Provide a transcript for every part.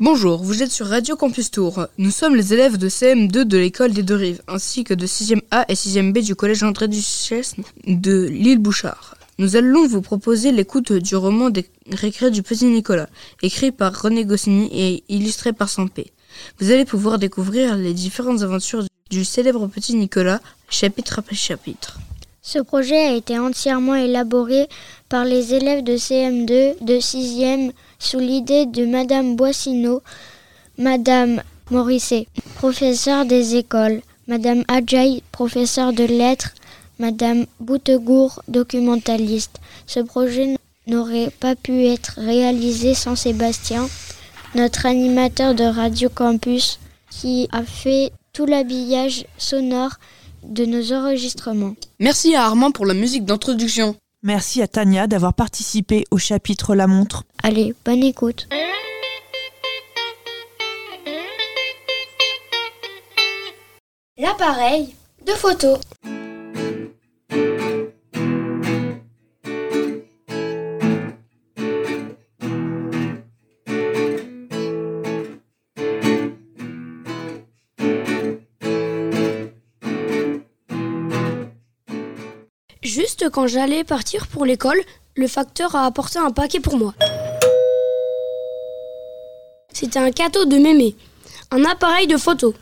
Bonjour, vous êtes sur Radio Campus Tour. Nous sommes les élèves de CM2 de l'école des Deux-Rives, ainsi que de 6e A et 6e B du collège André Duchesne de l'île Bouchard. Nous allons vous proposer l'écoute du roman des récrés du petit Nicolas, écrit par René Goscinny et illustré par Sampé. Vous allez pouvoir découvrir les différentes aventures du célèbre petit Nicolas, chapitre après chapitre. Ce projet a été entièrement élaboré par les élèves de CM2 de 6e sous l'idée de Madame Boissineau, Madame Morisset, professeure des écoles, Madame Adjaï, professeure de lettres, Madame Boutegour, documentaliste. Ce projet n'aurait pas pu être réalisé sans Sébastien, notre animateur de Radio Campus, qui a fait tout l'habillage sonore de nos enregistrements. Merci à Armand pour la musique d'introduction. Merci à Tania d'avoir participé au chapitre La montre. Allez, bonne écoute. L'appareil de photo. Juste quand j'allais partir pour l'école, le facteur a apporté un paquet pour moi. C'était un cadeau de mémé, un appareil de photo.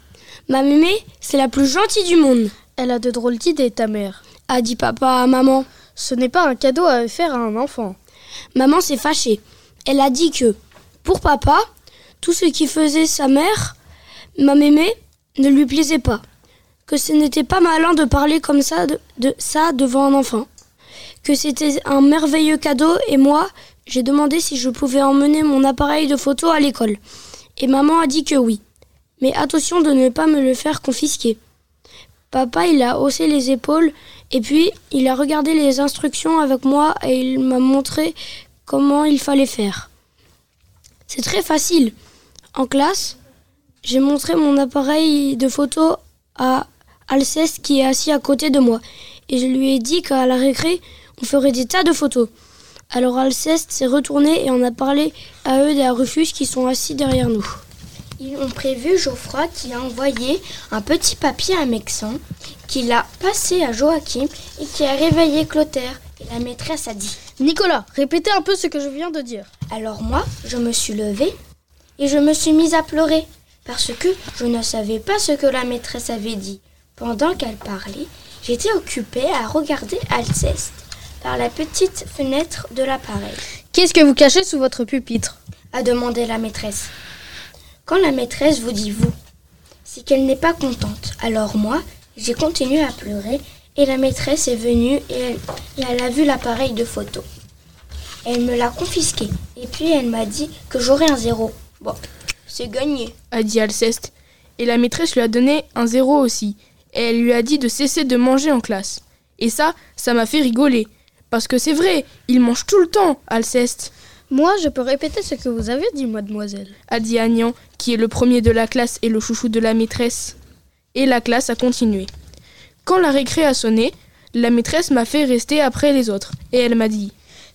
Ma mémé, c'est la plus gentille du monde, Elle a de drôles d'idées, ta mère. a dit papa à maman. Ce n'est pas un cadeau à faire à un enfant. Maman s'est fâchée. Elle a dit que, pour papa, tout ce qui faisait sa mère, ma mémé, ne lui plaisait pas. Que ce n'était pas malin de parler comme ça de, de ça devant un enfant. Que c'était un merveilleux cadeau et moi, j'ai demandé si je pouvais emmener mon appareil de photo à l'école. Et maman a dit que oui. Mais attention de ne pas me le faire confisquer. Papa, il a haussé les épaules et puis il a regardé les instructions avec moi et il m'a montré comment il fallait faire. C'est très facile. En classe, j'ai montré mon appareil de photo à Alceste qui est assis à côté de moi et je lui ai dit qu'à la récré, on ferait des tas de photos. Alors Alceste s'est retourné et on a parlé à eux des Rufus qui sont assis derrière nous. Ils ont prévu Geoffroy qui a envoyé un petit papier à Mexan, qu'il a passé à Joachim et qui a réveillé Clotaire. Et la maîtresse a dit Nicolas, répétez un peu ce que je viens de dire. Alors moi, je me suis levée et je me suis mise à pleurer parce que je ne savais pas ce que la maîtresse avait dit. Pendant qu'elle parlait, j'étais occupée à regarder Alceste par la petite fenêtre de l'appareil, Qu'est-ce que vous cachez sous votre pupitre a demandé la maîtresse. Quand la maîtresse vous dit vous, c'est qu'elle n'est pas contente. Alors moi, j'ai continué à pleurer et la maîtresse est venue et elle, et elle a vu l'appareil de photo. Elle me l'a confisqué et puis elle m'a dit que j'aurais un zéro. Bon, c'est gagné. a dit Alceste. Et la maîtresse lui a donné un zéro aussi. Et elle lui a dit de cesser de manger en classe. Et ça, ça m'a fait rigoler. Parce que c'est vrai, il mange tout le temps, Alceste, Moi, je peux répéter ce que vous avez dit, mademoiselle. a dit Agnan, qui est le premier de la classe et le chouchou de la maîtresse. Et la classe a continué. Quand la récré a sonné, la maîtresse m'a fait rester après les autres. Et elle m'a dit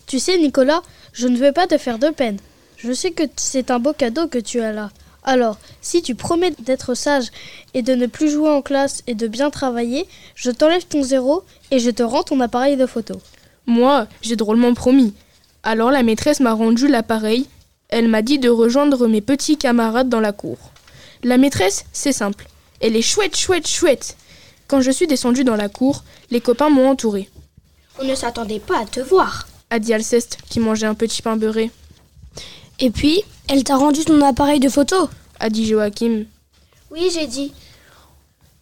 Tu sais, Nicolas, je ne veux pas te faire de peine. Je sais que c'est un beau cadeau que tu as là. Alors, si tu promets d'être sage et de ne plus jouer en classe et de bien travailler, je t'enlève ton zéro et je te rends ton appareil de photo. Moi, j'ai drôlement promis. Alors la maîtresse m'a rendu l'appareil. Elle m'a dit de rejoindre mes petits camarades dans la cour. La maîtresse, c'est simple. Elle est chouette, chouette, chouette. Quand je suis descendue dans la cour, les copains m'ont entouré. On ne s'attendait pas à te voir. A dit Alceste, qui mangeait un petit pain beurré. Et puis, elle t'a rendu ton appareil de photo. A dit Joachim. Oui, j'ai dit.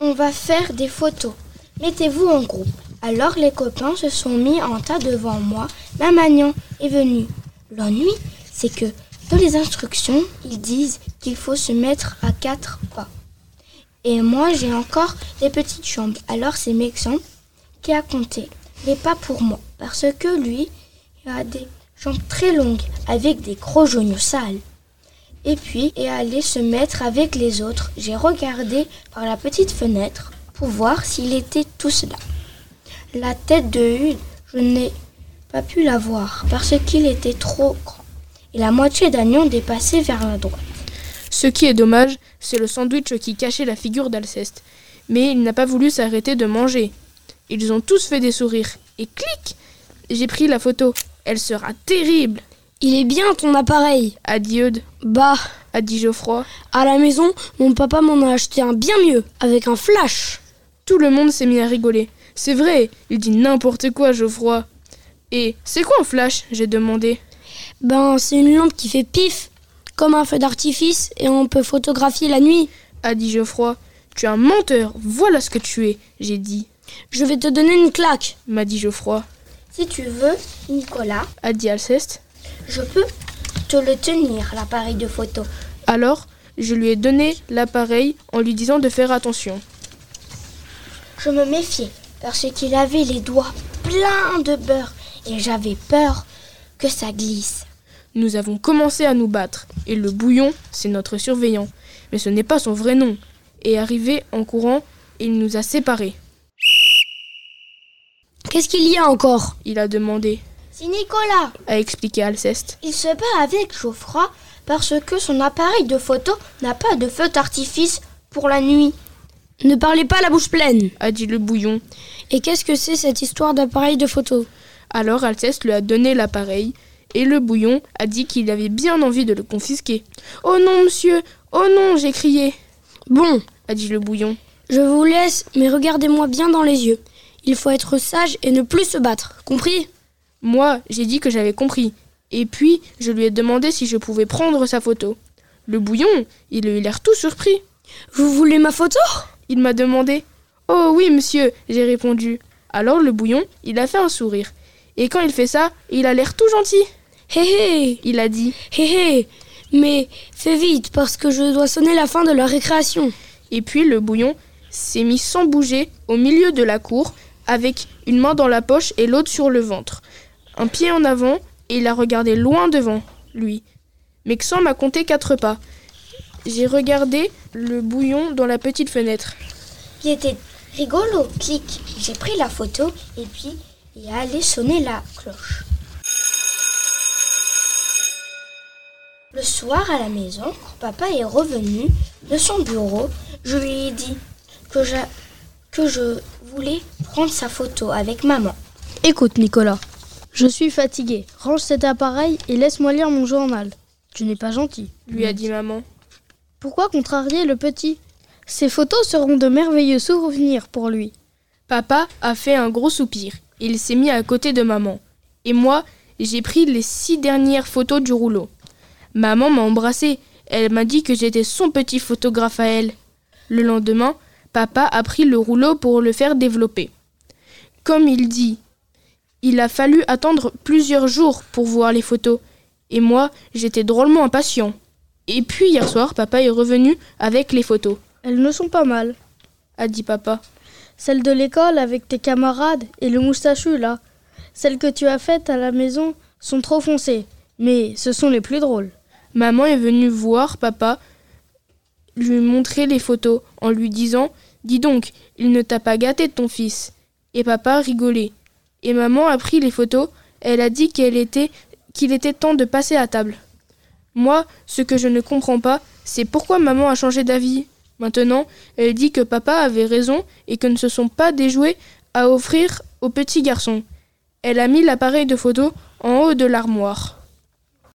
On va faire des photos. Mettez-vous en groupe. Alors les copains se sont mis en tas devant moi. Ma Magnon est venue. L'ennui, c'est que dans les instructions, ils disent qu'il faut se mettre à quatre pas. Et moi, j'ai encore des petites jambes. Alors c'est Mexan qui a compté les pas pour moi. Parce que lui, il a des jambes très longues avec des gros genoux sales. Et puis, et aller se mettre avec les autres, j'ai regardé par la petite fenêtre pour voir s'il était tous là. La tête de Hude, je n'ai pas pu la voir parce qu'il était trop grand. Et la moitié d'Agnon dépassait vers la droite. Ce qui est dommage, c'est le sandwich qui cachait la figure d'Alceste. Mais il n'a pas voulu s'arrêter de manger. Ils ont tous fait des sourires. Et clic J'ai pris la photo. Elle sera terrible, Il est bien ton appareil. a dit Eudes, Bah, a dit Geoffroy. à la maison, mon papa m'en a acheté un bien mieux, avec un flash. Tout le monde s'est mis à rigoler. C'est vrai, il dit n'importe quoi, Geoffroy. Et c'est quoi un flash? J'ai demandé. Ben, c'est une lampe qui fait pif, comme un feu d'artifice, et on peut photographier la nuit. A dit Geoffroy. Tu es un menteur, voilà ce que tu es, j'ai dit. Je vais te donner une claque. M'a dit Geoffroy. Si tu veux, Nicolas, A dit Alceste. je peux te le tenir, l'appareil de photo. Alors, je lui ai donné l'appareil en lui disant de faire attention. Je me méfiais parce qu'il avait les doigts pleins de beurre et j'avais peur que ça glisse. Nous avons commencé à nous battre, et le bouillon, c'est notre surveillant. Mais ce n'est pas son vrai nom. Et arrivé en courant, il nous a séparés. Qu'est-ce qu'il y a encore? Il a demandé, C'est Nicolas. a expliqué Alceste. Il se bat avec Geoffroy parce que son appareil de photo n'a pas de feu d'artifice pour la nuit. Ne parlez pas la bouche pleine. A dit le bouillon. Et qu'est-ce que c'est cette histoire d'appareil de photo? Alors Alceste lui a donné l'appareil, et le bouillon a dit qu'il avait bien envie de le confisquer. Oh non, monsieur Oh non j'ai crié Bon, a dit le bouillon. je vous laisse, mais regardez-moi bien dans les yeux. Il faut être sage et ne plus se battre, compris? Moi, j'ai dit que j'avais compris. Et puis, je lui ai demandé si je pouvais prendre sa photo. Le bouillon, il a eu l'air tout surpris. Vous voulez ma photo? Il m'a demandé. Oh oui, monsieur, j'ai répondu. Alors le bouillon, il a fait un sourire. Et quand il fait ça, il a l'air tout gentil. Hé hé Il a dit. Hé hé Mais fais vite, parce que je dois sonner la fin de la récréation. Et puis le bouillon s'est mis sans bouger au milieu de la cour, avec une main dans la poche et l'autre sur le ventre. Un pied en avant, et il a regardé loin devant lui. Mexan m'a compté quatre pas. J'ai regardé le bouillon dans la petite fenêtre. Il était rigolo, clic. J'ai pris la photo et puis il est allé sonner la cloche. Le soir à la maison, quand papa est revenu de son bureau, je lui ai dit que je, que je voulais prendre sa photo avec maman. Écoute, Nicolas, je suis fatigué. Range cet appareil et laisse-moi lire mon journal. Tu n'es pas gentil. Lui a dit maman. Pourquoi contrarier le petit? Ces photos seront de merveilleux souvenirs pour lui. Papa a fait un gros soupir. Il s'est mis à côté de maman. Et moi, j'ai pris les six dernières photos du rouleau. Maman m'a embrassé. Elle m'a dit que j'étais son petit photographe à elle. Le lendemain, papa a pris le rouleau pour le faire développer. Comme il dit, il a fallu attendre plusieurs jours pour voir les photos. Et moi, j'étais drôlement impatient. Et puis hier soir, papa est revenu avec les photos, Elles ne sont pas mal. a dit papa. Celles de l'école avec tes camarades et le moustachu là. Celles que tu as faites à la maison sont trop foncées. Mais ce sont les plus drôles. Maman est venue voir papa, lui montrer les photos en lui disant Dis donc, il ne t'a pas gâté ton fils. Et papa rigolait. Et maman a pris les photos, elle a dit qu'elle était qu'il était temps de passer à table. Moi, ce que je ne comprends pas, c'est pourquoi maman a changé d'avis. Maintenant, elle dit que papa avait raison et que ne se sont pas des jouets à offrir aux petits garçons. Elle a mis l'appareil de photo en haut de l'armoire.